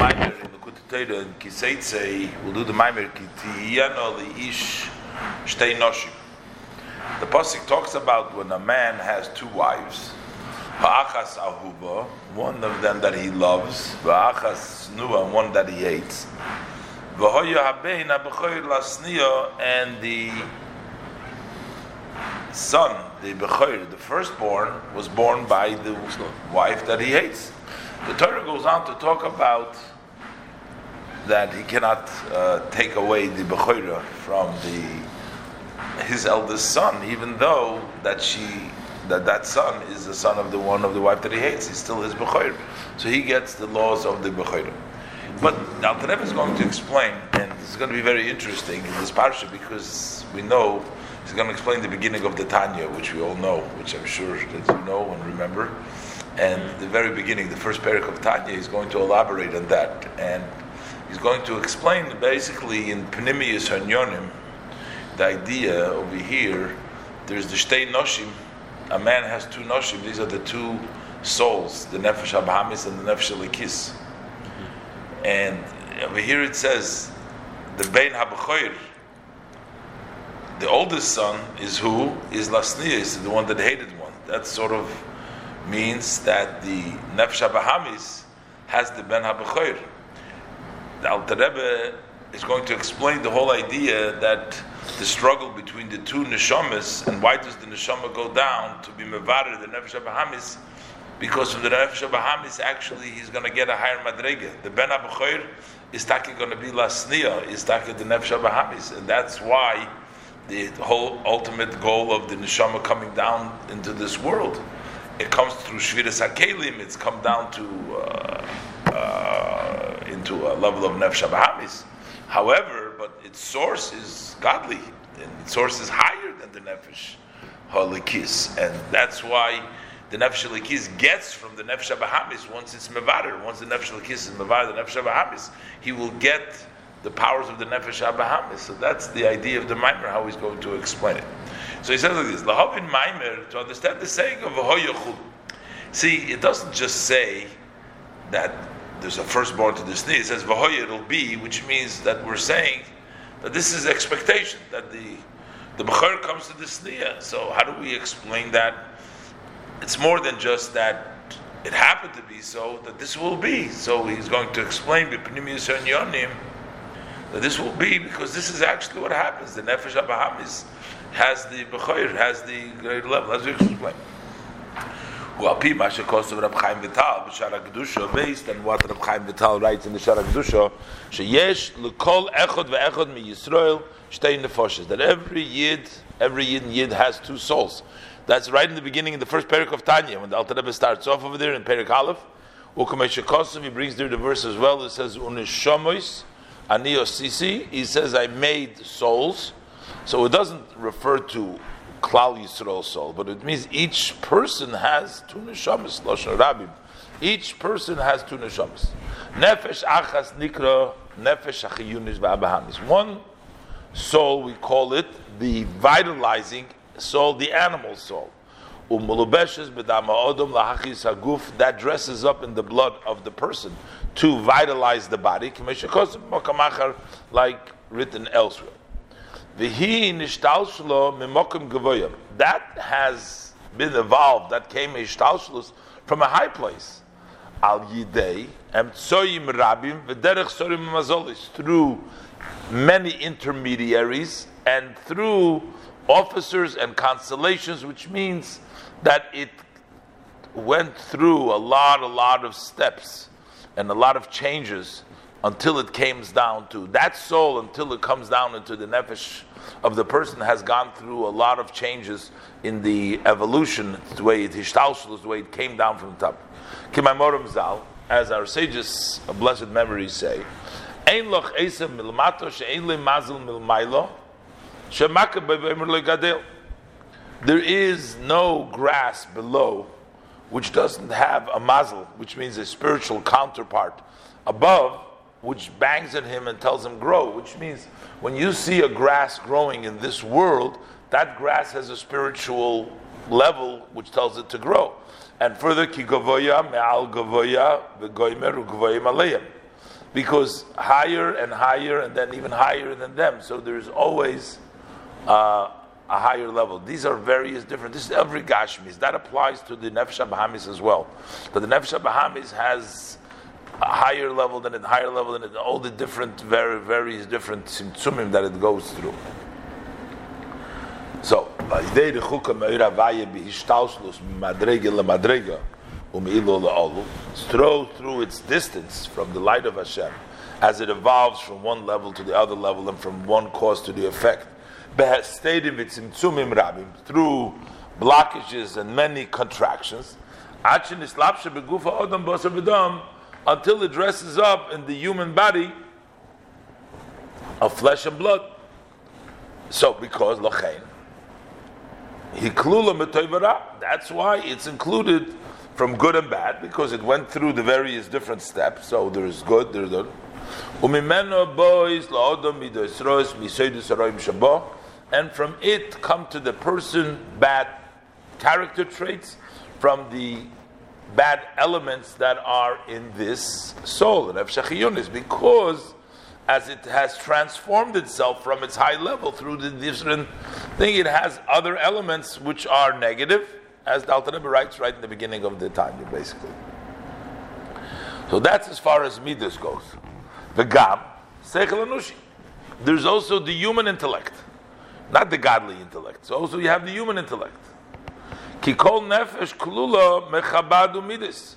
Maimer and Kiseitse, we'll do the Maimer Kitiyano Shtei Noshim. The Pasuk talks about when a man has two wives. Ahuba, one of them that he loves, one that he hates. V'hoya habein ha'bechoir lasniya, and the son, the bechoir, the firstborn, was born by the wife that he hates. The Torah goes on to talk about that he cannot uh, take away the bechoira from the his eldest son, even though that she that that son is the son of the one of the wife that he hates. He's still his bechoir, so he gets the laws of the bechoira. But Alter Rebbe is going to explain, and it's going to be very interesting in this parsha because we know he's going to explain the beginning of the Tanya, which we all know, which I'm sure that you know and remember. And the very beginning, the first parak of Tanya, he's going to elaborate on that, and he's going to explain basically in Panimius Hanyonim the idea over here. There's the Shtei Noshim. A man has two Noshim. These are the two souls, the Nefesh Abahamis and the Nefesh Elikis. And over here it says, the Bein HaBechoir, the oldest son is who? Is Lasniya, is the one that hated one. That sort of means that the Nefesh HaBahamis has the Ben HaBechoir. The Alter Rebbe is going to explain the whole idea that the struggle between the two neshamas and why does the neshama go down to be mevarer the Nefesh HaBahamis because from the Nefesh HaBahamis, actually, he's going to get a higher madrega. The Ben HaBechoir is taki going to be Lasniya, is taki the Nefesh HaBahamis. And that's why the whole ultimate goal of the Neshama coming down into this world, it comes through Shviras HaKelim, it's come down to, uh, uh, into a level of Nefesh HaBahamis. However, but its source is godly, and its source is higher than the Nefesh HaLikis. And that's why the Nefesh halikis gets from the Nefesh Abahamis once it's Mevader, once the Nefesh Elikis is Mevader, the Nefesh Abahamis, he will get the powers of the Nefesh Abahamis. So that's the idea of the Maimer, how he's going to explain it. So he says like this, Lahavin Maimer, to understand the saying of Ahoyachul. See, it doesn't just say that there's a firstborn to the Sni, it says Vahoya it'll be, which means that we're saying that this is expectation, that the the Bechor comes to the Sniya. So how do we explain that? it's more than just that it happened to be so that this will be. So he's going to explain that this will be because this is actually what happens. The Nefesh Abahamis has the Bechoir, has the great level. As we explain. Well, Pi Masha Kost of Rab Chaim Vital, B'Shara Kedusha, based on what Rab Chaim Vital writes in the Shara Kedusha, sheyesh l'kol echod ve'echod mi Yisrael shtei nefoshes. That every yid, every yid and yid has two souls. That's right in the beginning, in the first parak of Tanya, when the Alter Rebbe starts off over there in Perik Aleph. Ukameshakosov, he brings there the verse as well. It says, Unishomois, Aniosisi. He says, I made souls. So it doesn't refer to Klal Yisrael soul, but it means each person has two neshamas, Lashon Rabim. Each person has two neshamas. Nefesh achas nikra, nefesh achiyunis v'abahamis. One soul, we call it the vitalizing soul, the animal soul. Umulubeshes Bedama Odom LaHachis Haguf. That dresses up in the blood of the person to vitalize the body, like written elsewhere. That has been evolved, that came from a high place. Al Yidei, Rabim, through many intermediaries and through officers and constellations, which means that it went through a lot, a lot of steps and a lot of changes until it comes down to that soul, until it comes down into the nefesh of the person, has gone through a lot of changes in the evolution, the way it the way it came down from the top. Kimaimorim Zal, as our sages of blessed memory say, Ein loch milmato she'ein le mazil milmailo there is no grass below which doesn't have a mazel, which means a spiritual counterpart above, which bangs at him and tells him grow, which means when you see a grass growing in this world, that grass has a spiritual level which tells it to grow. And further, me'al gavoya gavoyim because higher and higher, and then even higher than them. So there's always uh, a higher level. These are various different. This is every Gashmis. That applies to the Nefesh Bahamis as well. But the Nefesh Bahamis has a higher level than it, higher level than it, all the different, very, various different symptomim that it goes through. So, through through its distance from the light of Hashem, as it evolves from one level to the other level and from one cause to the effect Behestadim Vitzimtzumim Rabim through blockages and many contractions, until it dresses up in the human body of flesh and blood. So, because lachain, that's why it's included from good and bad, because it went through the various different steps. So there's good, there's good and from it come to the person bad character traits from the bad elements that are in this soul, is because as it has transformed itself from its high level through the different thing, it has other elements which are negative, as the Alter Rebbe writes right in the beginning of the time, basically. So that's as far as Midas goes. The Gam, Seichel There's also the human intellect not the godly intellect. So also you have the human intellect. Kikol nefesh kulula mechabadu midis.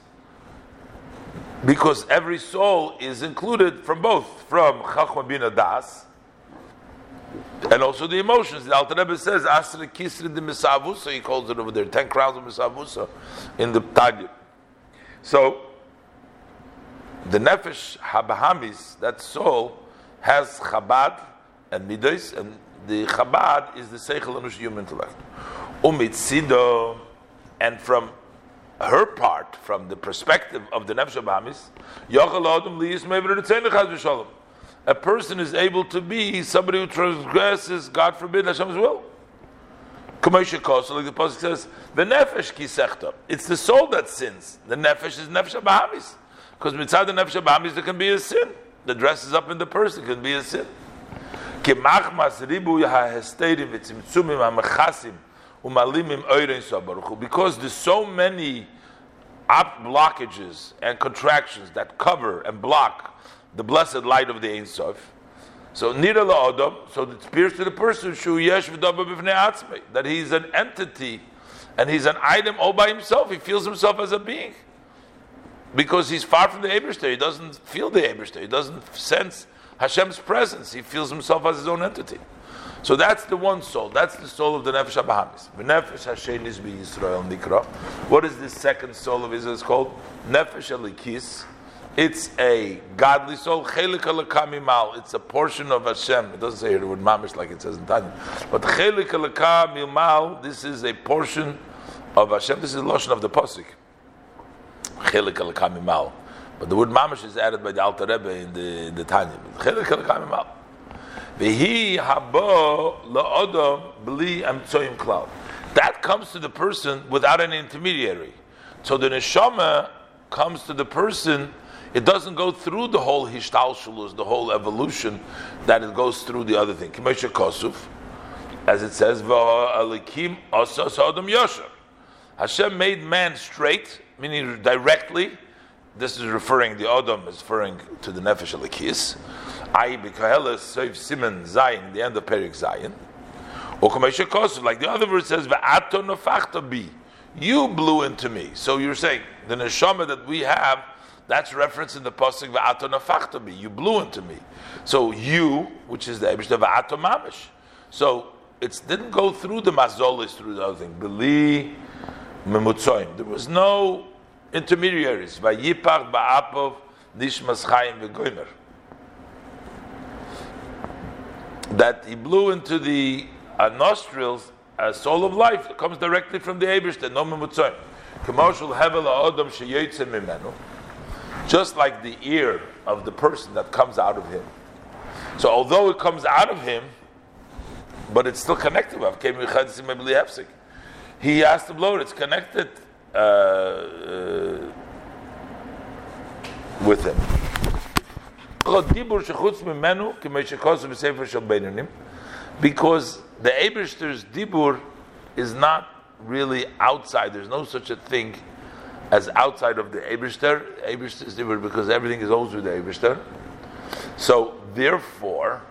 Because every soul is included from both, from chachma bina das, and also the emotions. The Alter Rebbe says, Asra kisri de misavusa, he calls it over there, 10 crowns of misavusa in the Tagir. So, the nefesh habahamis, that soul, has chabad and midas, and the Chabad is the Seichel Anush human intellect. Umitzido, and from her part, from the perspective of the Nefesh Abamis, a person is able to be somebody who transgresses, God forbid, Hashem's will. Like the Pasuk says, the Nefesh Kisechta. It's the soul that sins. The Nefesh is Nefesh Abamis. Because mitzad the Nefesh Abamis, there can be a sin. The dress is up in the person can be a sin. Because there's so many blockages and contractions that cover and block the blessed light of the Ein Sof. So nira la'odom, so it appears to the person shu yesh that he's an entity and he's an item all by himself. He feels himself as a being because he's far from the Eberster. He doesn't feel the Eberster. He doesn't sense Hashem's presence. He feels himself as his own entity. So that's the one soul. That's the soul of the Nefesh HaBahamis. Nefesh Hashem is Yisrael Nikra. What is the second soul of Israel? Called Nefesh Elikis. It's a godly soul. Chelik Alakamimal. It's a portion of Hashem. It doesn't say here the word mamish like it says in Tanya. But Chelik Alakamimal, this is a portion of Hashem. This is the lotion of the Pasuk. Chelik Alakamimal. But the word mamish is added by the Alter Rebbe in the, in the Tanya. That comes to the person without an intermediary. So the neshama comes to the person. It doesn't go through the whole hishtalshulus, the whole evolution that it goes through the other thing. As it says. Hashem made man straight, meaning directly, this is referring, the Adam is referring to the Nefesh Alikis. I Bikahelis Seif Simon Zayin, the end of Perik Zayin. Or like the other verse says, Va'ato nafachta bi. You blew into me. So you're saying the neshama that we have, that's referenced in the pasuk Va'ato nafachta bi. You blew into me. So you, which is the Ebrish, Va'ato mamish. So it didn't go through the mazolis, through the other thing. Beli memutzoim. There was no intermediaries. Vayipach ba'apov nishmas chayim v'goymer. That he blew into the uh, nostrils a soul of life that comes directly from the Abish, the Nomen Mutzoyim. Commercial hevel ha'odom sheyotzem mimenu. Just like the ear of the person that comes out of him. So although it comes out of him, but it's still connected. He has to blow it. It's connected uh, uh, with him. Because the Eberster's dibur is not really outside. There's no such a thing as outside of the Eberster. Eberster's dibur because everything is with the Eberster. So therefore.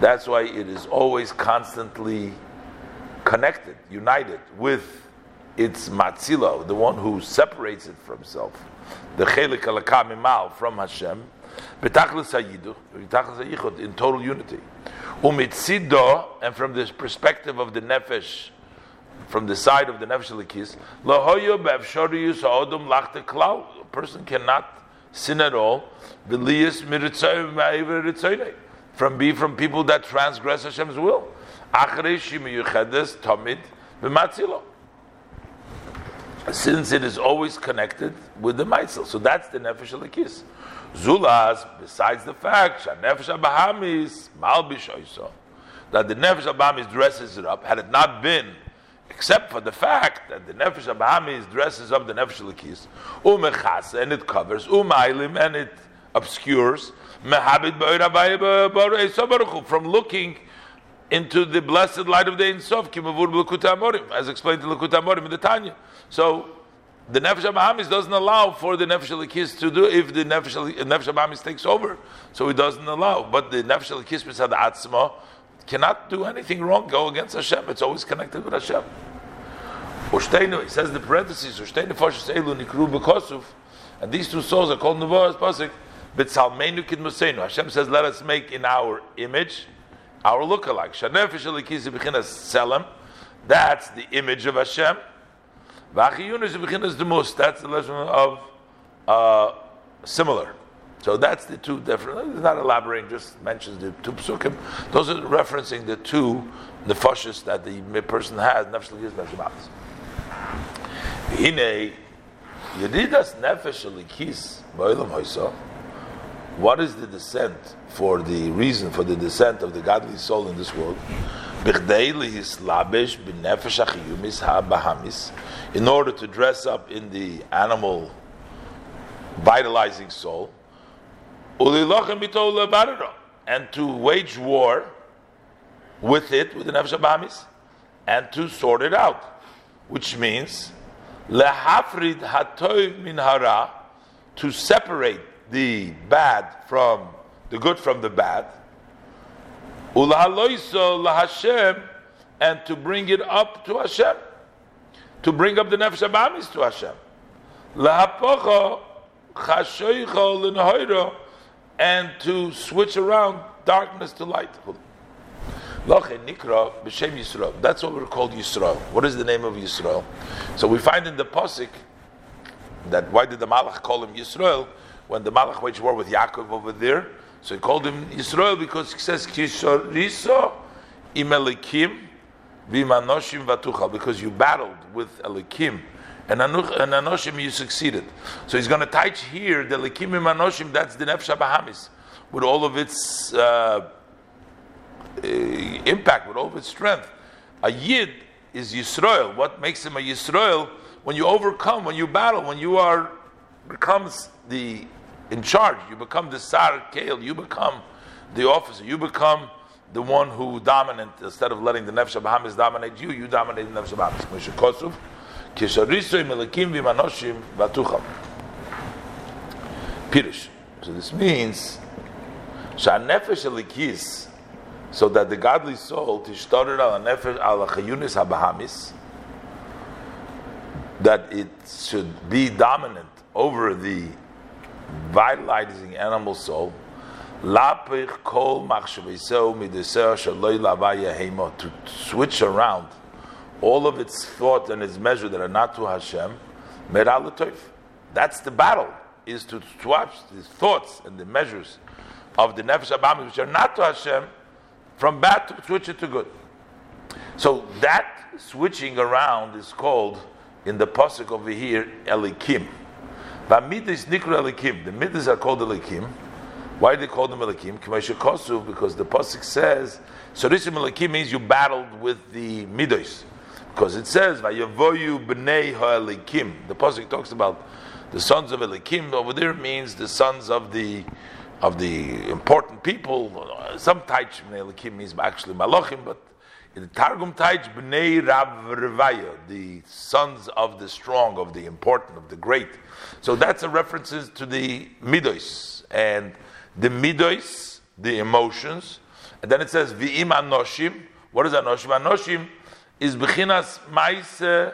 That's why it is always constantly connected, united with its matzila, the one who separates it from himself, the chelik alakamimal from Hashem, in total unity. Umitzido, and from this perspective of the nefesh, from the side of the nefesh alikis, lahoyo b'avshoriyus ha'odom lachte klau. A person cannot sin at all. From be from people that transgress Hashem's will. tamid Since it is always connected with the Maitzel. So that's the Nefesh Alikis. Zulaz, besides the fact, Nefesh Abahamis, Malbish Oiso, that the Nefesh Abahamis dresses it up, had it not been except for the fact that the Nefesh Abahamis dresses up the Nefesh Alikis, Umechas, and it covers, Umailim, and it obscures, Mehabit from looking into the blessed light of the Ein Sof, as explained in Lakut Amorim in the Tanya. So the Nefesh HaBahamis doesn't allow for the Nefesh Alikis to do if the Nefesh, HaBahamis takes over. So he doesn't allow. But the Nefesh Alikis Misad Atzma cannot do anything wrong, go against Hashem. It's always connected with Hashem. Ushteinu, he says in the parentheses, Ushteinu Foshes Elu Nikru Bekosuf, and these two souls are called Nevoah Pasik, B'tzalmeinu kidmusenu. Hashem says, let us make in our image, our lookalike. Shanefesh alikiz b'chinas selam. That's the image of Hashem. V'achiyun is b'chinas demus. That's the lesson of uh, similar. So that's the two different. It's not elaborating, just mentions the two psukim. Those are referencing the two nefashis that the person has. Nefesh alikiz, nefesh Hine, yedidas nefesh alikiz, ba'olam hoysah. What is the descent for the reason for the descent of the godly soul in this world? In order to dress up in the animal vitalizing soul, and to wage war with it, with the nefesh abahamis, and to sort it out, which means to separate the bad from the good from the bad, and to bring it up to Hashem, to bring up the nefesh abamis to Hashem, and to switch around darkness to light. That's what we're called Yisrael. What is the name of Yisrael? So we find in the Pasik that why did the Malach call him Yisrael? When the Malach waged war with Yaakov over there. So he called him Israel because he says Kishoriso imelikim v'imanoshim vatuchal because you battled with Elikim and, and Anoshim you succeeded. So he's going to touch here the Elikim imanoshim that's the Nefesh Bahamis with all of its uh, uh, impact, with all of its strength. A Yid is Yisrael. What makes him a Yisrael? When you overcome, when you battle, when you are becomes the in charge. You become the Sar Kale, you become the officer, you become the one who dominant instead of letting the Nefesh Bahamis dominate you, you dominate the Nefesh Bahamis. Moshe. So this means Shanefesh Elikis, so that the godly soul tishtarer al nefesh al chayunis habahamis, that it should be dominant over the vitalizing animal soul. To switch around all of its thought and its measure that are not to Hashem, that's the battle, is to swap the thoughts and the measures of the Nefesh Abamis, which are not to Hashem, from bad to switch it to good. So that switching around is called, in the Pasuk over here, Elikim. V'amidis nikru elikim. The midas are called elikim. Why do they call them elikim? Because the pasuk says, "Sorisim elikim" means you battled with the midos. Because it says, Vayavoyu b'nei ha'elikim. The Pasuk talks about the sons of Elikim. Over there means the sons of the of the important people. Some Taich b'nei Elikim means actually Malachim, but the Targum Taich b'nei Rav Revaya, the sons of the strong, of the important, of the great. So that's a references to the Midos. And the Midos, the emotions. And then it says, V'im anoshim. What is anoshim? Anoshim is bechinas maise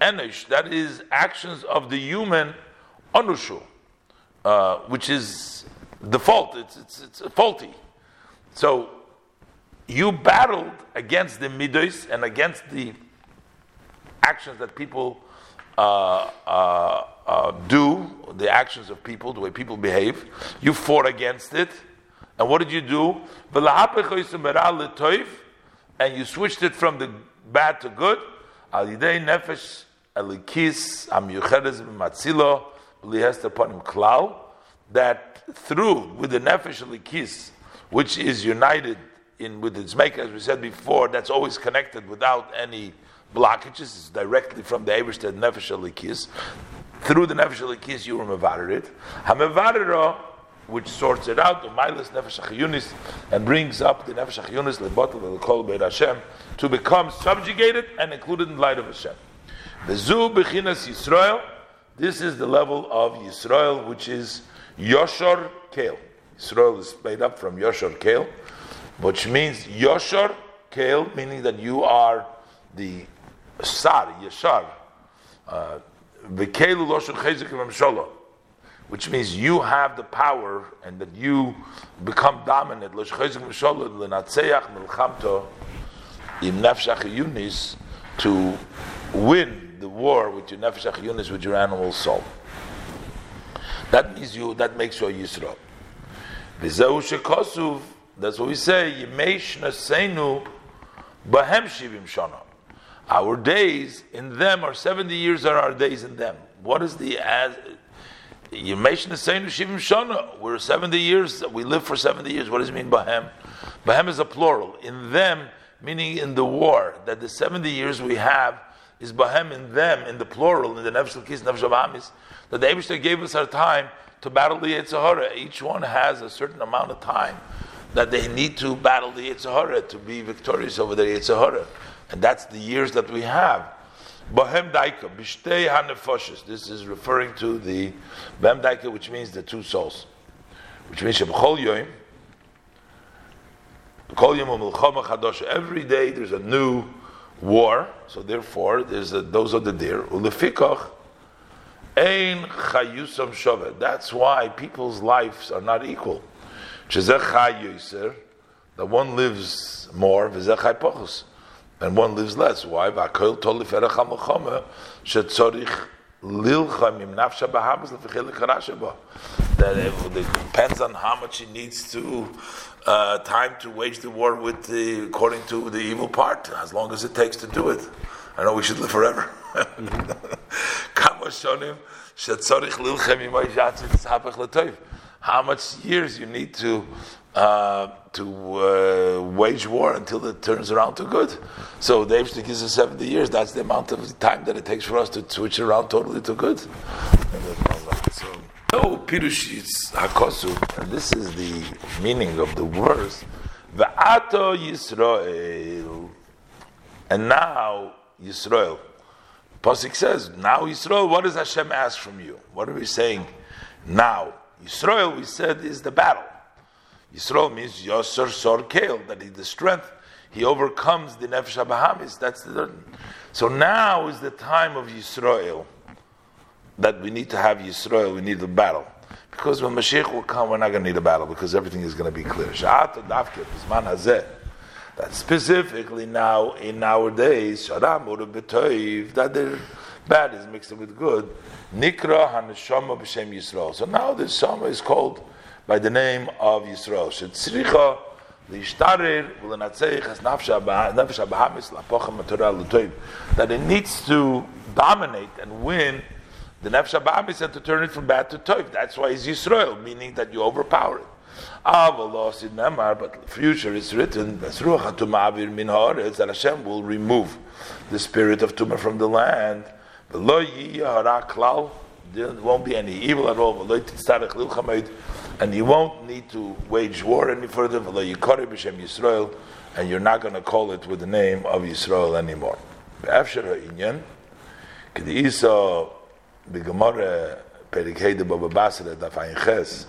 enish. That is actions of the human onushu, uh, which is default. It's, it's, it's faulty. So you battled against the midos and against the actions that people uh, uh, uh, do, the actions of people, the way people behave. You fought against it. And what did you do? And you switched it from the bad to good. Nefesh. That through, with the nefesh elikis, which is united in with its maker, as we said before, that's always connected without any blockages. It's directly from the the nefesh elikis. Through the nefesh elikis, you were mevarer it. Hamevarero which sorts it out, the Milas Nefesh and brings up the Nefesh Achiyunis, Lebotel, Lekol Beit Hashem, to become subjugated and included in the light of Hashem. The Zu Bechinas Yisrael, this is the level of Yisrael, which is Yoshor Kale. Yisrael is made up from Yoshor Kale, which means Yoshor Kale, meaning that you are the Sar, Yashar. Uh, V'Kelu Loshor Chezik V'Msholah which means you have the power and that you become dominant. To win the war with your nefesh yunis, with your animal soul. That means you. That makes you a yisro. That's what we say. Yemesh naseinu bahem shivim shana. Our days in them are seventy years. Are our days in them? What is the as? The same Shivim Shana. We're 70 years, we live for 70 years. What does it mean, Bahem? Bahem is a plural. In them, meaning in the war, that the 70 years we have is Bahem in them, in the plural, in the Nefesh Lakis, Nefesh Amis, that the Abishter gave us our time to battle the Yitzhahara. Each one has a certain amount of time that they need to battle the Yitzhahara to be victorious over the Yitzhahara. And that's the years that we have. Bohem Daika, HaNefoshes. This is referring to the Bohem Daika, which means the two souls. Which means Shebchol Yoim. Every day there's a new war, so therefore there's a, those are the deer. Ulefikach Ein Chayusam Shovet. That's why people's lives are not equal. That one lives more, and one lives less. Why? That it depends on how much he needs to uh, time to wage the war with the, according to the evil part, as long as it takes to do it. I know we should live forever. How much years you need to uh, to uh, wage war until it turns around to good. So the Eichstik is 70 years. That's the amount of time that it takes for us to switch around totally to good. So, no, Pirush Hakosu, and this is the meaning of the words. Va'ato Yisrael. And now, Yisrael. Pasik says, now Yisrael, what does Hashem ask from you? What are we saying now? Yisrael, we said, is the battle. Yisrael means Yosser Sor Kale, that he the strength, he overcomes the Nefesh Bahamis. That's the so now is the time of Yisrael that we need to have Yisrael, we need the battle. Because when Mashiach will come, we're not going to need a battle because everything is going to be clear. That specifically now in nowadays, that the bad is mixed with good. Nikra Haneshama B'Shem Yisrael. So now the Shama is called by the name of Yisrael. Shetzricha lishtarir v'lenatzeich as nafesh abahamis lapocha matorah l'toiv. That it needs to dominate and win the nefesh abahamis and to turn it from bad to toiv. That's why it's Yisrael, meaning that you overpower it. But the future is written that Hashem will remove the spirit of tumor from the land. There won't be any evil at all. And you won't need to wage war any further. And you're not going to call it with the name of Yisrael anymore. Basra Dafayin Ches.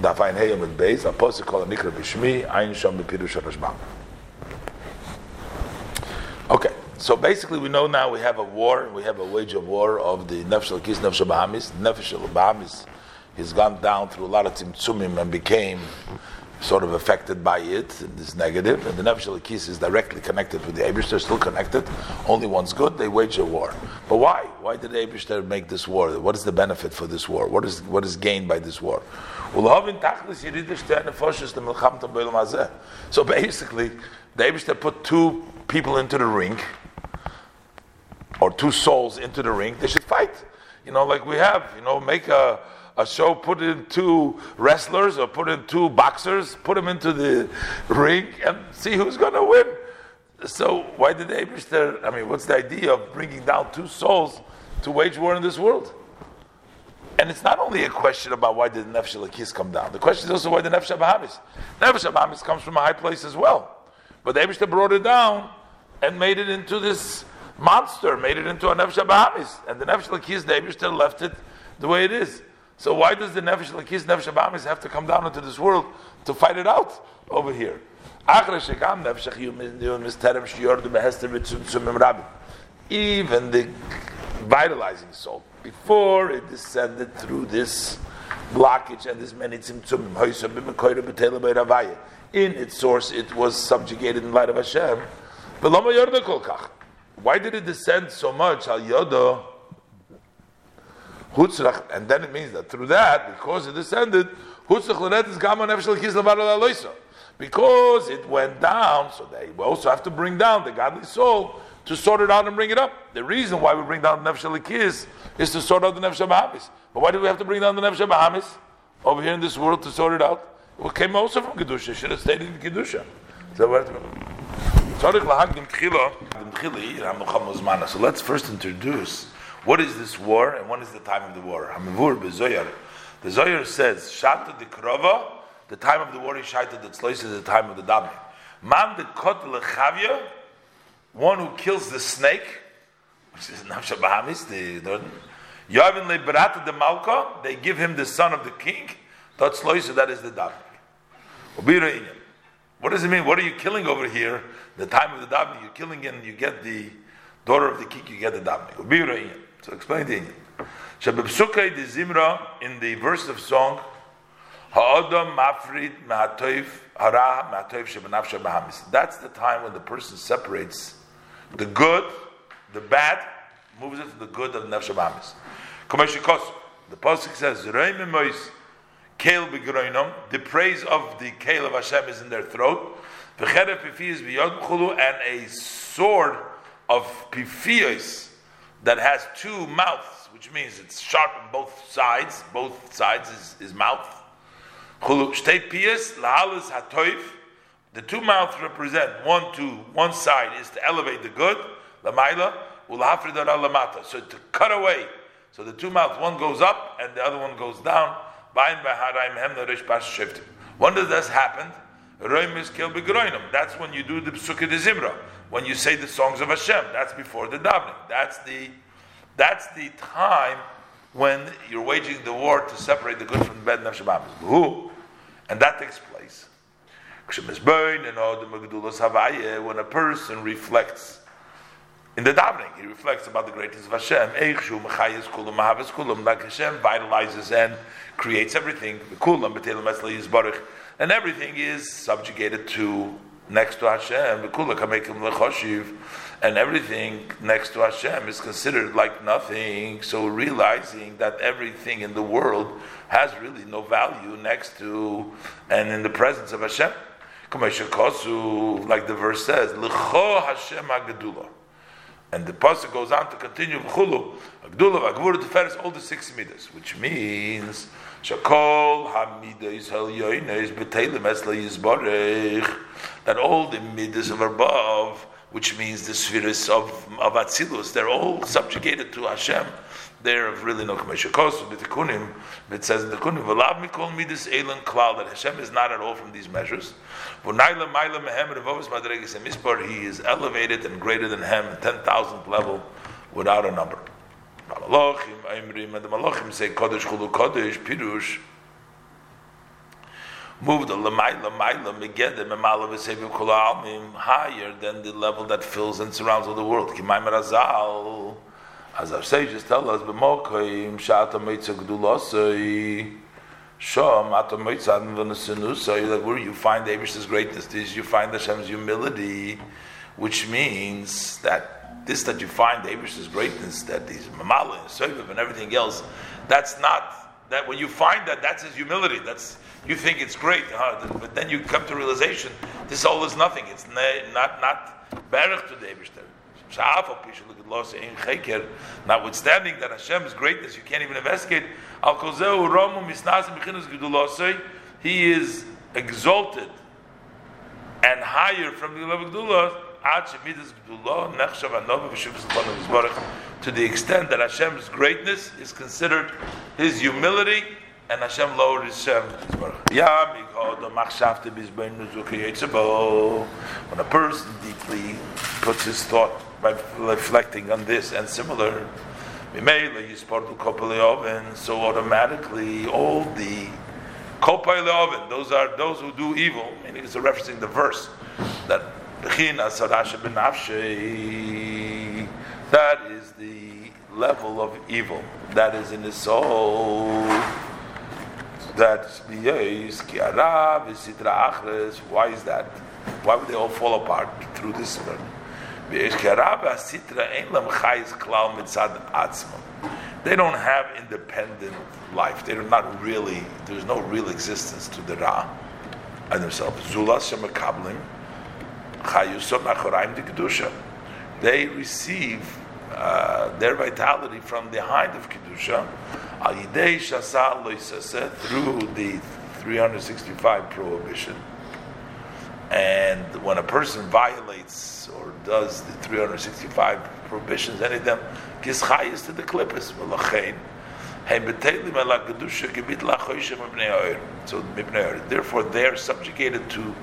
Heyam and Beis. Apostle called Nikra Bishmi Ein Shom so basically we know now we have a war, we have a wage of war of the Nefesh Kis Nefesh Bahamis. Nefesh Bahamis has gone down through a lot of tzimtzumim and became sort of affected by it, this negative, and the Nefesh Elokis is directly connected with the Abishter, still connected. Only one's good, they wage a war. But why? Why did the make this war? What is the benefit for this war? What is what is gained by this war? So basically, the Abishter put two people into the ring, or two souls into the ring, they should fight. You know, like we have, you know, make a a show, put in two wrestlers or put in two boxers, put them into the ring and see who's going to win. So why did Abishter, I mean, what's the idea of bringing down two souls to wage war in this world? And it's not only a question about why did Nefesh Lakis come down. The question is also why the Nefesh Bahamis. Nefesh Bahamis comes from a high place as well. But the brought it down and made it into this monster, made it into a Nefesh Bahamis. And the Nefesh Lakis, Abishter left it the way it is. So why does the Nefesh Lakis, Nefesh Abamis have to come down into this world to fight it out over here? Even the vitalizing soul, before it descended through this blockage and this many tzimtzumim, in its source it was subjugated in light of Hashem. Why did it descend so much? Al Yodo and then it means that through that, because it descended. Because it went down, so they also have to bring down the godly soul to sort it out and bring it up. The reason why we bring down the Nefesh Kis is to sort out the Nefesh Bahamis. But why do we have to bring down the Nefesh Bahamis over here in this world to sort it out? It came also from Kedusha, should have stayed in Kedusha. So let's first introduce what is this war and when is the time of the war? The Zoyar says, Shata de Krova, the time of the war is Shata de Tzlois is the time of the davening. Man de Kot lechavya, one who kills the snake, which is Nafsha Bahamis, the Yavin leberata de Malka, they give him the son of the king. That Tzlois, that is the davening. What does it mean? What are you killing over here? The time of the davening, you're killing and you get the daughter of the king, you get the davening. So explain the Indian. Shabbat the Zimra in the verse of song, Ha'adam mafrid ma'atoif hara ma'atoif shebenafsha bahamis. That's the time when the person separates the good, the bad, moves it to the good of the nafsha bahamis. The pasuk says, "Reimimois kale begroinom." The praise of the kale of Hashem is in their throat. V'cheref pifias b'yod and a sword of pifios that has two mouths, which means it's sharp on both sides. Both sides is, is mouth. The two mouths represent one to one side is to elevate the good, lamaila, lamata. So to cut away. So the two mouths, one goes up and the other one goes down. When does this happen? That's when you do the psukkah de zimra when you say the songs of Hashem. That's before the davening. That's the that's the time when you're waging the war to separate the good from the bad Who? And that takes place. When a person reflects in the davening, he reflects about the greatness of Hashem. Like Hashem vitalizes and creates everything. And everything is subjugated to next to Hashem, and everything next to Hashem is considered like nothing. So realizing that everything in the world has really no value next to and in the presence of Hashem. Like the verse says, Hashem And the pasuk goes on to continue Chulu, Agdula, Agvur, Teferes, all the six midas, which means Shakol Hamidas Helyoines Betelim Esla Yizbarech, that all the midas of above, which means the spheres of, of Atzilus, they're all subjugated to Hashem. They're of really no. But the kunim, it says in the kunim, "V'lav mikol midas elon klal," that Hashem is not at all from these measures. V'nayla mayla mehem revovus madreges mispar. He is elevated and greater than him, ten thousandth level, without a number. Malachim, Aimrim, and the Malachim say Kodesh Chulu Kodesh Pirush. Moved the Lamaila Maila Megedem Memala Vesevim Kula Almim higher than the level that fills and surrounds all the world. Kimaim Razal. As our sages tell us, B'mokoim Shata Meitzah Gdulosai. Shom Ata Meitzah V'nesenusai. That where you find Abish's greatness, this you find Hashem's humility, which means that this that you find the Abish's greatness, that he's Mamala and Soviv and everything else, that's not that when you find that that's his humility. That's you think it's great, huh? but then you come to realization this all is nothing. It's not not berach to the Abishter. Notwithstanding that Hashem's greatness, you can't even investigate. He is exalted and higher from the level of to the extent that Hashem's greatness is considered His humility, and Hashem lowered His Shem. When a person deeply puts his thought by reflecting on this and similar, so automatically all the those are those who do evil, meaning it's referencing the verse that that is the level of evil that is in the soul. That why is that? Why would they all fall apart through this burden? They don't have independent life. They're not really. There's no real existence to the Ra and themselves. They receive uh, their vitality from the height of Kedusha through the 365 prohibition. And when a person violates or does the 365 prohibitions, any of them, gives chayas to the clippers. So, therefore, they're subjugated to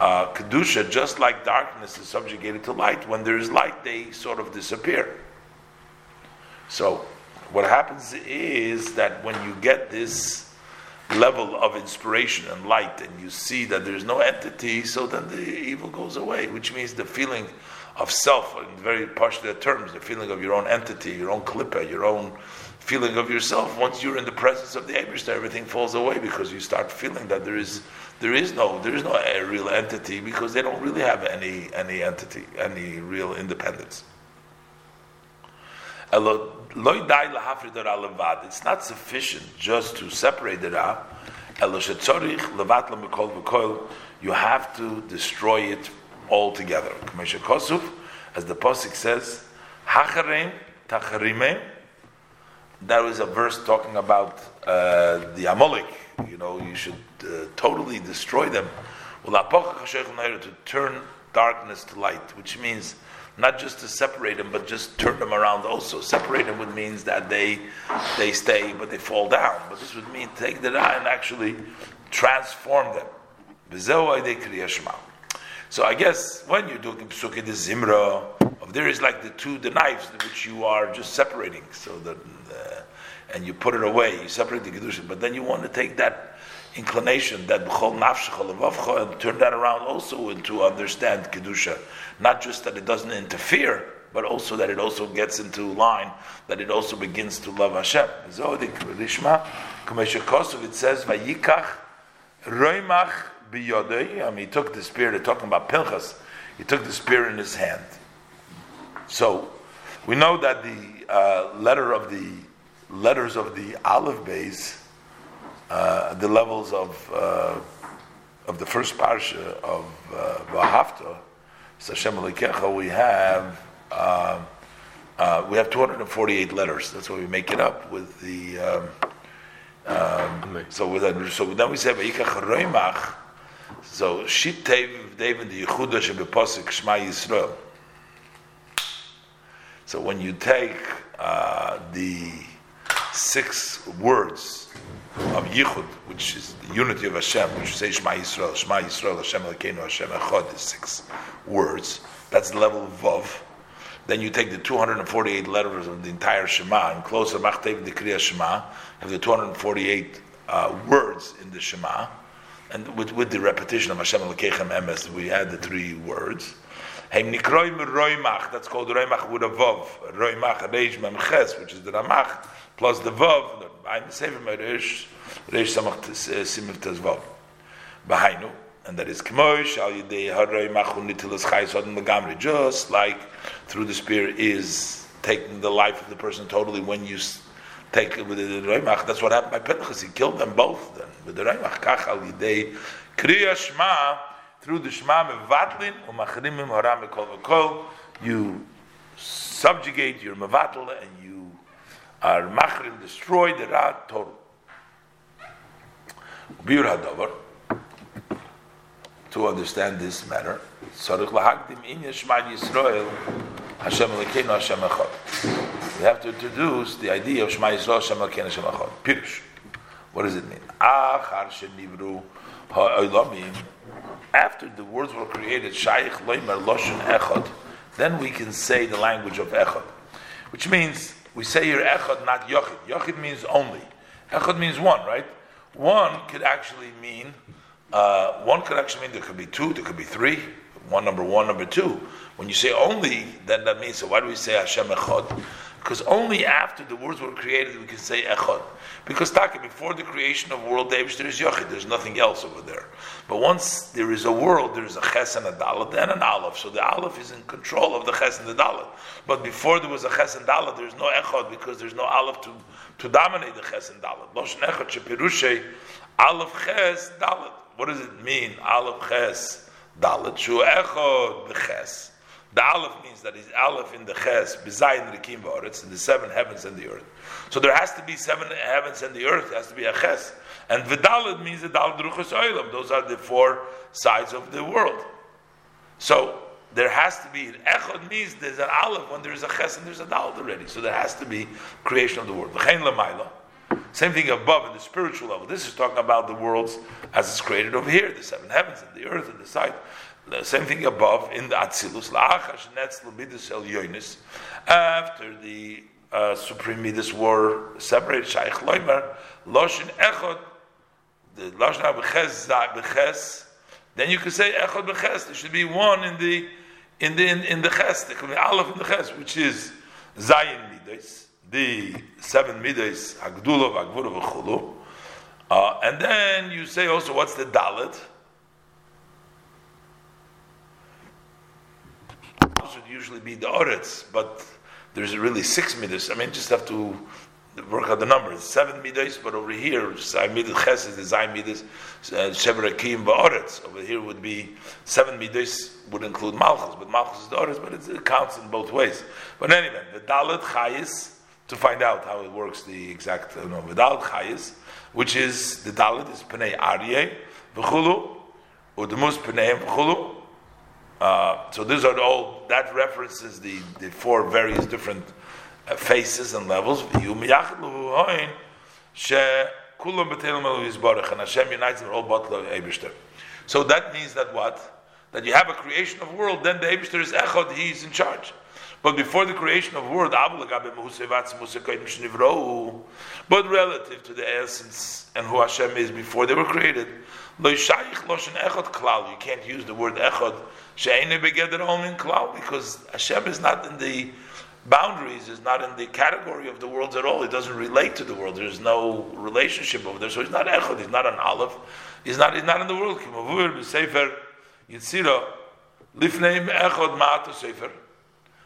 uh, kedusha, just like darkness is subjugated to light. When there is light, they sort of disappear. So, what happens is that when you get this level of inspiration and light, and you see that there's no entity, so then the evil goes away, which means the feeling of self, in very partial terms, the feeling of your own entity, your own klippa, your own feeling of yourself. Once you're in the presence of the Abishta, everything falls away because you start feeling that there is there is no there is no real entity because they don't really have any any entity any real independence. It's not sufficient just to separate the Ra. You have to destroy it altogether. As the Pasuk says, That was a verse talking about uh, the Amalek you know, you should uh, totally destroy them. To turn darkness to light, which means not just to separate them, but just turn them around also. Separate them would means that they they stay, but they fall down. But this would mean take the ra and actually transform them. So I guess when you're doing psukkah the zimra, there is like the two the knives which you are just separating, so that. Uh, and you put it away, you separate the kedusha, but then you want to take that inclination, that b'chol nafshecha and turn that around also to understand kedusha, not just that it doesn't interfere, but also that it also gets into line, that it also begins to love Hashem. It says, Vayikach roimach biyodei. I mean, he took the spear, they're talking about Pinchas, he took the spear in his hand. So, we know that the uh, letter of the letters of the olive base, uh, the levels of uh, of the first parsha of uh, Vahafta, Sashem Alikecha, we have uh, uh, we have 248 letters. That's why we make it up with the. Um, um, so with that, so then we say Vayikach Roimach. So Shit Tev David the Yehuda Shebepasik Shema Yisrael. So when you take uh, the six words of Yichud, which is the unity of Hashem, which say Shema Yisrael, Shema Yisrael, Hashem Elokeinu, Hashem Echad, is six words. That's the level of Vav. Then you take the 248 letters of the entire Shema and Machtev the Kriya Shema, have the 248 uh, words in the Shema, and with, with the repetition of Hashem Elokeichem Emes, we add the three words. That's called roimach with a vav. Roimach, reish mem ches, which is the ramach, plus the vav. I'm the sefer reish, reish samach simiv tes vav. Bahainu, and that is kmoy shal yidei haroimach unitilas chayis odin legamri, just like through the spear is taking the life of the person totally when you take it with the roimach. That's what happened by Pinchas. He killed them both then with the roimach. Kach al yidei kriya shma, through the shma mevatlin umachrimim haram v'kol, you subjugate your mevatl and are machrim destroy the ra total. Bir hadavar. To understand this matter, tzarich lahagdim in Yishma Yisrael, Hashem Elokeinu Hashem Echad. We have to introduce the idea of Shema Yisrael Hashem Elokeinu Hashem Echad. Pirush. What does it mean? Achar shenivru ha'olamim after the words were created, Shaykh Loimer Loshen Echad, then we can say the language of Echad. Which means, we say here Echad, not Yochid. Yochid means only. Echad means one, right? One could actually mean, uh, one could actually mean there could be two, there could be three. One number one, number two. When you say only, then that means, so why do we say Hashem Echad? Because only after the words were created we can say Echad. Because Taka, before the creation of world, there is Yochid, there's nothing else over there. But once there is a world, there is a Ches and a Dalet and an Aleph. So the Aleph is in control of the Ches and the Dalet. But before there was a Ches and Dalet, there's no Echad because there's no Aleph to, to dominate the Ches and. Loshen Echad Aleph Ches Dalet. What does it mean, Aleph Ches Dalet? Shu Echad Beches. The Aleph means that he's Aleph in the Ches, Bezayin Rikim Ba'aretz, in the seven heavens and the earth. So there has to be seven heavens and the earth, has to be a Ches. And Vidalad means the Dal Druchas Oilam. Those are the four sides of the world. So there has to be, Echad means there's an Aleph when there's a Ches and there's a Dal already. So there has to be creation of the world. Same thing above in the spiritual level. This is talking about the worlds as it's created over here, the seven heavens and the earth and the side. The same thing above in the Atzilus. After the uh, supreme midas were separated, Shaykh Loimer, Loshin Echot, the Loshin Beches, then you could say Echot Beches. There should be one in the in the in, in the Ches. Be Aleph in the Ches, which is Zayin midas, the seven midas, Agdulov, Agvurov, Chulu. Uh, and then you say also, what's the Dalit? should usually be the Oretz, but there's really six midas. I mean, just have to work out the numbers. Seven midas, but over here, Zayin midas ches is Zayin midas, uh, Shever Akim. Over here would be seven midas, would include Malchus, but Malchus is the Oretz, but it counts in both ways. But anyway, the Dalet Chayis, to find out how it works, the exact, you know, the Dalet Chayis, which is, the Dalet is Pnei Aryeh, V'chulu, Udemus Pnei V'chulu, uh, so these are all that references the, the four various different uh, faces and levels. And Hashem unites them all So that means that what? That you have a creation of world, then the Eibishter is Echad, he is in charge. But before the creation of world, but relative to the essence and who Hashem is before they were created, you can't use the word Echad because Hashem is not in the boundaries, is not in the category of the worlds at all. He doesn't relate to the world. There's no relationship over there. So he's not Echad, he's not an Aleph, he's not, he's not in the world.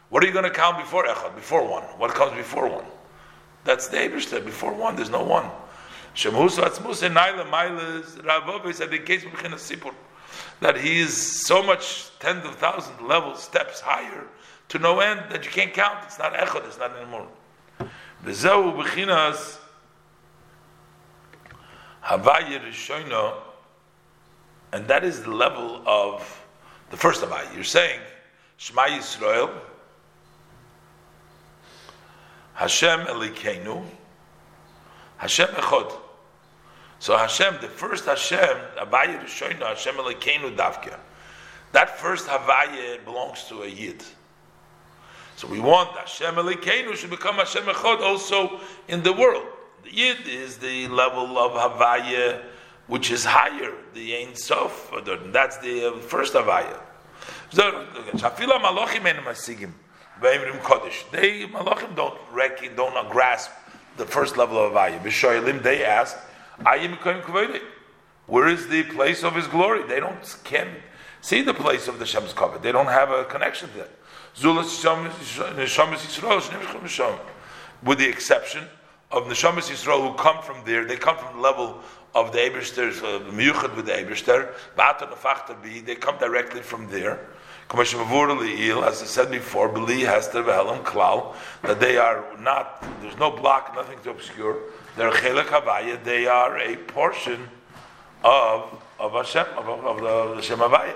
What are you going to count before Echad? Before one. What comes before one? That's the Ebershter. Before one, there's no one. Shemhusa Atzmus and Naila Mailas Ravov said in case of Sipur that he is so much tens of thousands levels steps higher to no end that you can't count. It's not echad. It's not anymore. V'zehu b'chinas havaya rishono, and that is the level of the first havaya. You're saying Shema Yisrael, Hashem Elikenu, Hashem Echad. So Hashem, the first Hashem, Havaya Rishono, Hashem Elikenu Davka. That first Havaya belongs to a Yid. So we want Hashem Elikenu should become Hashem Echad also in the world. The Yid is the level of Havaya which is higher, the Ein Sof. That's the uh, first Havaya. Shafila Malachim and Masigim. They Malachim don't reckon, don't grasp the first level of Havaya. B'shoylim they ask, Where is the place of His glory? They don't can see the place of the Shem's cover. They don't have a connection that. With the exception of Neshamas Yisrael who come from there, they come from the level of the Eberster's uh, Miyuchad with the Eberster, they come directly from there. As I said before, Beli Hester Vehelim Klal, that they are not, there's no block, nothing to obscure. They're Chelek Havaya, they are a portion of of Hashem, of, of the Hashem Havaya.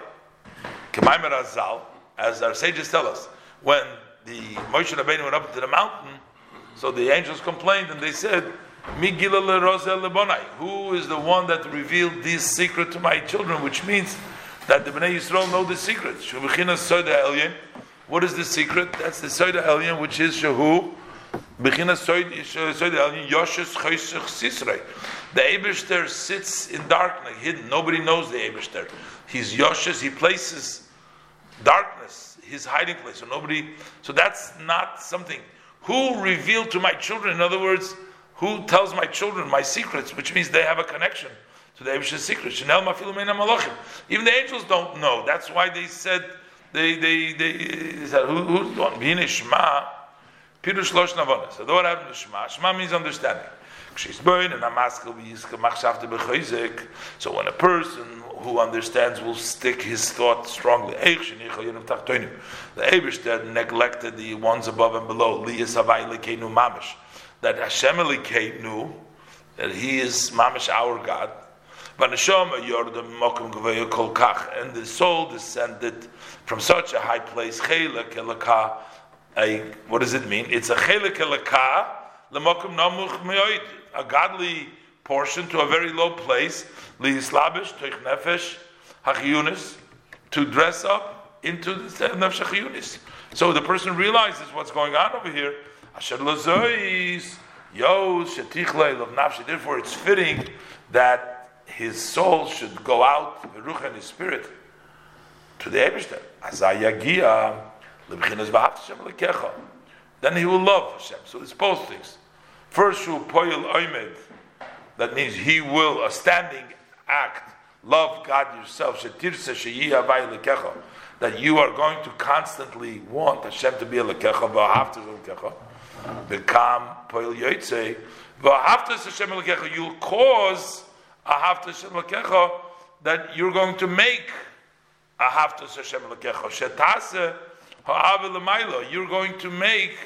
Kemaimer Azal, as our sages tell us, when the Moshe Rabbeinu went up into the mountain, so the angels complained and they said, Who is the one that revealed this secret to my children? Which means that the Bnei Yisrael know the secret. What is the secret? That's the Soida Elyon, which is Shahu. The Eberster sits in darkness, hidden. Nobody knows the Eberster. He's Yoshes, he places darkness, his hiding place. So nobody, so that's not something. Who revealed to my children? In other words, who tells my children my secrets, which means they have a connection to the Abish's secret. Chanel. Even the angels don't know. That's why they said they they they, they said who who's the one? Pirush losh navonis. So what happened to Shema? Shema means understanding. So when a person who understands will stick his thought strongly. The Eibush neglected the ones above and below. That Hashem knew that He is mamish our God. And the soul descended from such a high place. A, what does it mean? It's a chelik elaka lemokum namuch meoid, a godly portion to a very low place. liyislabish toich nefesh hachiyunis, To dress up into the nefesh So the person realizes what's going on over here. Therefore, it's fitting that his soul should go out, the ruch and his spirit, to the Ebershter. Then he will love Hashem. So it's both things. First, shu poyel. That means he will, a standing act, love God yourself. That you are going to constantly want Hashem to be a lekecha, v'ahavtas lekecha. Become poyel yoytzei. V'ahavtas Hashem lekecha. You'll cause ahavtas Hashem lekecha, that you're going to make a haftas Hashem lekecha. Shetase You're going to make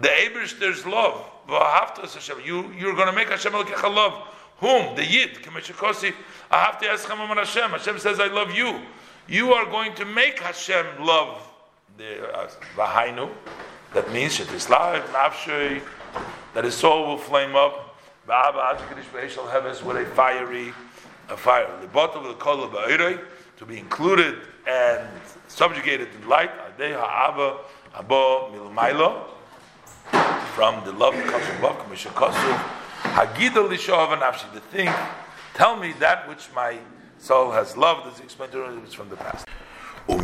the Eberster's love. You you're going to make Hashem lekecha love. Whom the Yid Hashem. Says, "I love you." You are going to make Hashem love the uh. That means Shetislav Nafshay. That his soul will flame up with a fiery, a fire. The bottom of the kol of to be included and subjugated in light. From the love comes from above, Commission Kosu. Hagida lishav nafshi. The thing, tell me that which my soul has loved, as explained earlier, is from the past. From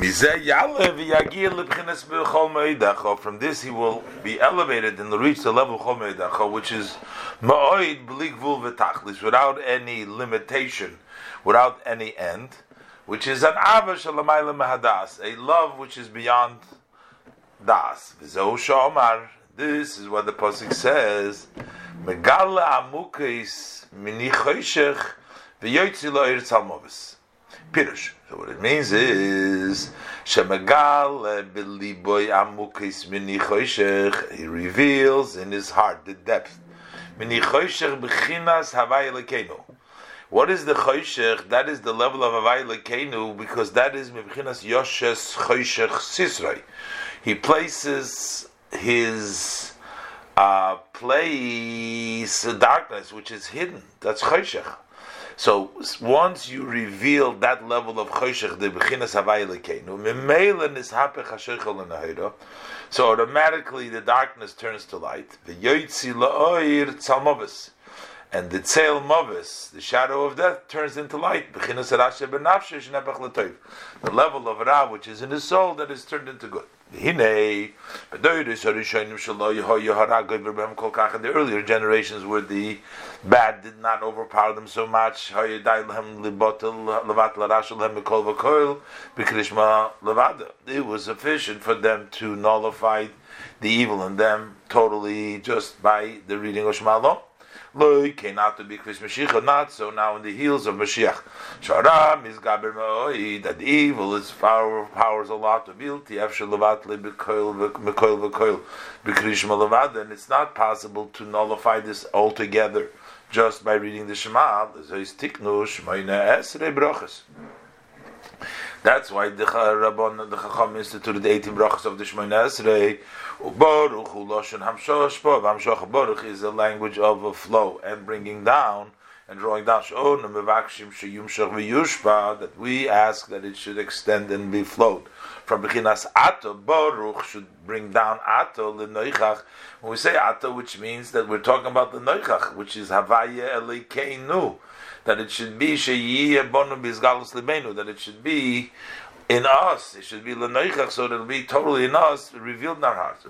this he will be elevated and reach the level of Chol which is Ma'oid Bligvul V'tachlis, without any limitation, without any end, which is an Ava Shalamayla Mahadas, a love which is beyond Das. V'zehu Shomar, this is what the Pasuk says, Megala Amukis Mini Choshech Lo Eretz Pirush. So what it means is Shemagal biliboy amukis mini He reveals in his heart the depth. Mini b'chinas havay lekenu. What is the choshech? That is the level of havay lekenu because that is b'chinas yoshes choshech sisrei. He places his uh, place darkness, which is hidden. That's choshech. So once you reveal that level of choshech, the bechinas havayilekenu, memela nishapech hasheichel lenahira, so automatically the darkness turns to light. V'yoytzi la'oir tzalmovis. And the tzel movis, the shadow of death, turns into light. The level of Ra, which is in his soul, that is turned into good. The earlier generations where the bad did not overpower them so much, it was sufficient for them to nullify the evil in them totally just by the reading of Shema Loy came out to be Chris Mashiach, not so now in the heels of Mashiach. Sharam is Gaber that evil is power, powers a lot of guilty, Afshel Levat Lebekoil Vekoil Bekrishma Levad, and it's not possible to nullify this altogether just by reading the Shema. There's Tiknu Shmoina Esre Brochas. That's why the Rabban, the Chacham instituted the 18 brachas of the Shemona Esrei. Baruch hu loshen hamshosh bo. Hamshoch baruch is a language of a flow and bringing down and drawing down. Shon mevakshim sheyumshach v'yushba that we ask that it should extend and be flowed. From bechinas ato baruch should bring down ato lenoichach. When we say ato, which means that we're talking about the noichach, which is havaya elikeinu that it should be that it should be in us. It should be leneichach, so it'll be totally in us, revealed in our hearts.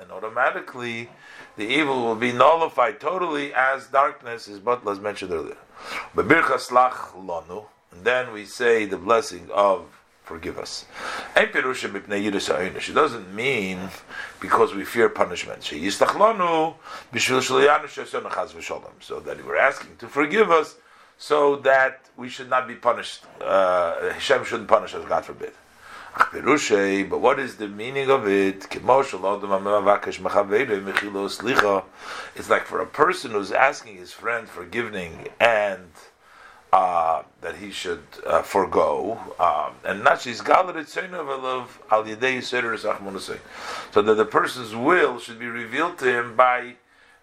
And automatically, the evil will be nullified totally as darkness is but as mentioned earlier. And then we say the blessing of forgive us. It doesn't mean because we fear punishment. So that we're asking to forgive us so that we should not be punished. Uh, Hashem shouldn't punish us, God forbid. But what is the meaning of it? It's like for a person who's asking his friend forgiving and uh, that he should uh, forego, um, and al so that the person's will should be revealed to him by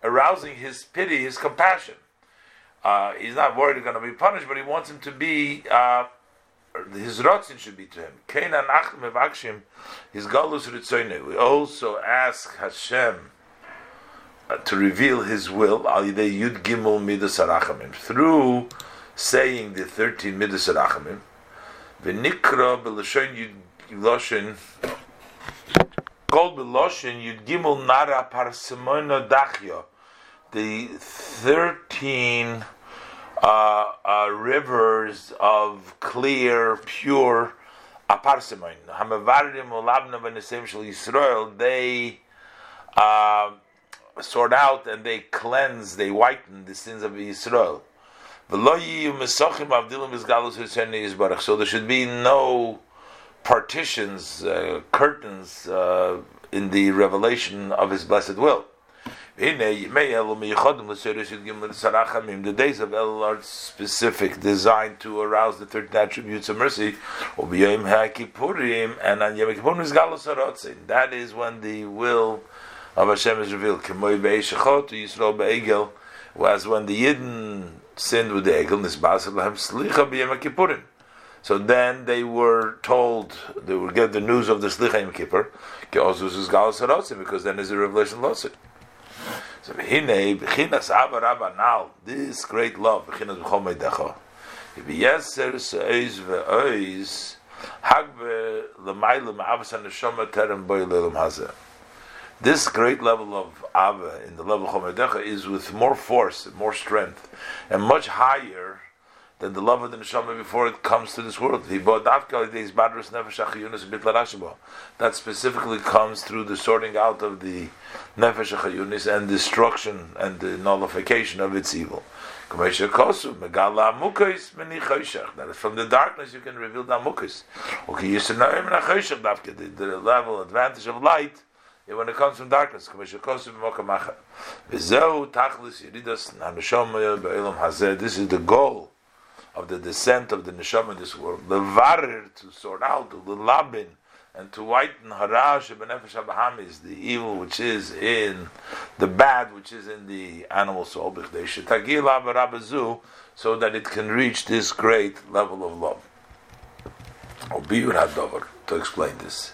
arousing his pity, his compassion. Uh, he's not worried he's going to be punished, but he wants him to be. Uh, his rotzin should be to him. His galus. We also ask Hashem uh, to reveal His will al yud gimel midas through saying the 13 Midas Rachamim, V'nikra b'lashon yud called b'lashon yud gimel nara parsimona dachya, the 13 uh, uh, rivers of clear, pure aparsimon. Hamavarim ulabna v'nesem shel Yisrael, they uh, sort out and they cleanse, they whiten the sins of Yisrael. So there should be no partitions, uh, curtains uh, in the revelation of His blessed will. The days of El are specific, designed to arouse the 13 attributes of mercy. That is when the will of Hashem is revealed. Whereas when the Yidden sinned with the egel, nisbasel lahem kippurim. So then they were told, they would get the news of the slicha yom kippur, because then there's a revelation lawsuit. So b'hinei, b'chinas ava rabba nal, this great love, b'chinas b'chol meidecha, b'yeser se'oiz ve'oiz, hagbe l'maylim avas ha-neshoma terem boi l'elam hazeh. This great level of Ava in the level of Chomedecha is with more force, and more strength, and much higher than the love of the neshama before it comes to this world. That specifically comes through the sorting out of the nefesh achayunis and destruction and the nullification of its evil. That is from the darkness you can reveal the amukis. The level advantage of light when it comes from darkness. This is the goal of the descent of the neshama in this world. The varir to sort out, the labin, and to whiten harash benefesh is the evil which is in the bad which is in the animal soul, so that it can reach this great level of love. To explain this,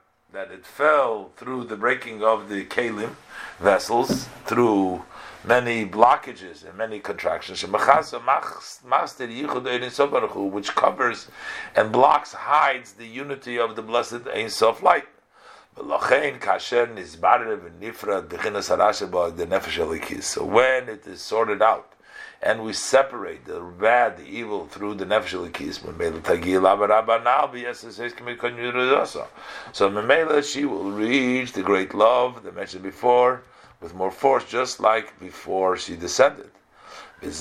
That it fell through the breaking of the Kalim vessels through many blockages and many contractions, which covers and blocks, hides the unity of the blessed Ein Sof light. So when it is sorted out, and we separate the bad, the evil through the nefesh elikis. So Memela, she will reach the great love that mentioned before, with more force, just like before she descended. That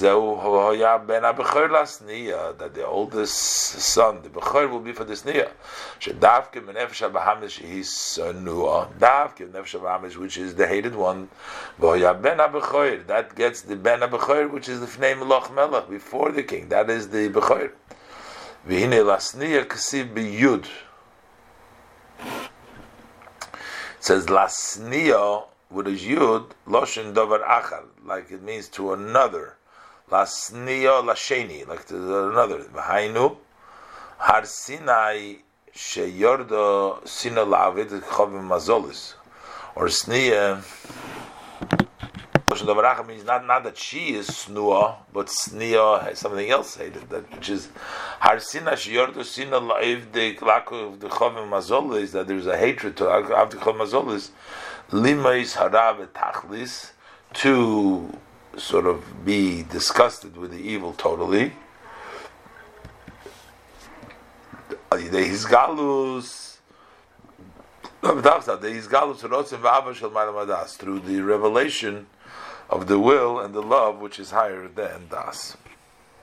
the oldest son, the Bechor, will be for this Nia. Which is the hated one. That gets the Ben which is the name Loch Melech, before the king. That is the Bechor. It says Lasnia with a yud loshin davar achar, like it means to another. Lasnio lasheni, like another. V'hainu har sinai sheyordo sino la'avid chovim mazolis, or sniya. Davar achar means not not that she is snua, but sniya has something else hated, that which is har sinai sheyordo sino la'avid the chovim mazolis, that there is a hatred to avdi chovim mazolis limais harav tachlis to sort of be disgusted with the evil totally. Through the revelation of the will and the love which is higher than das.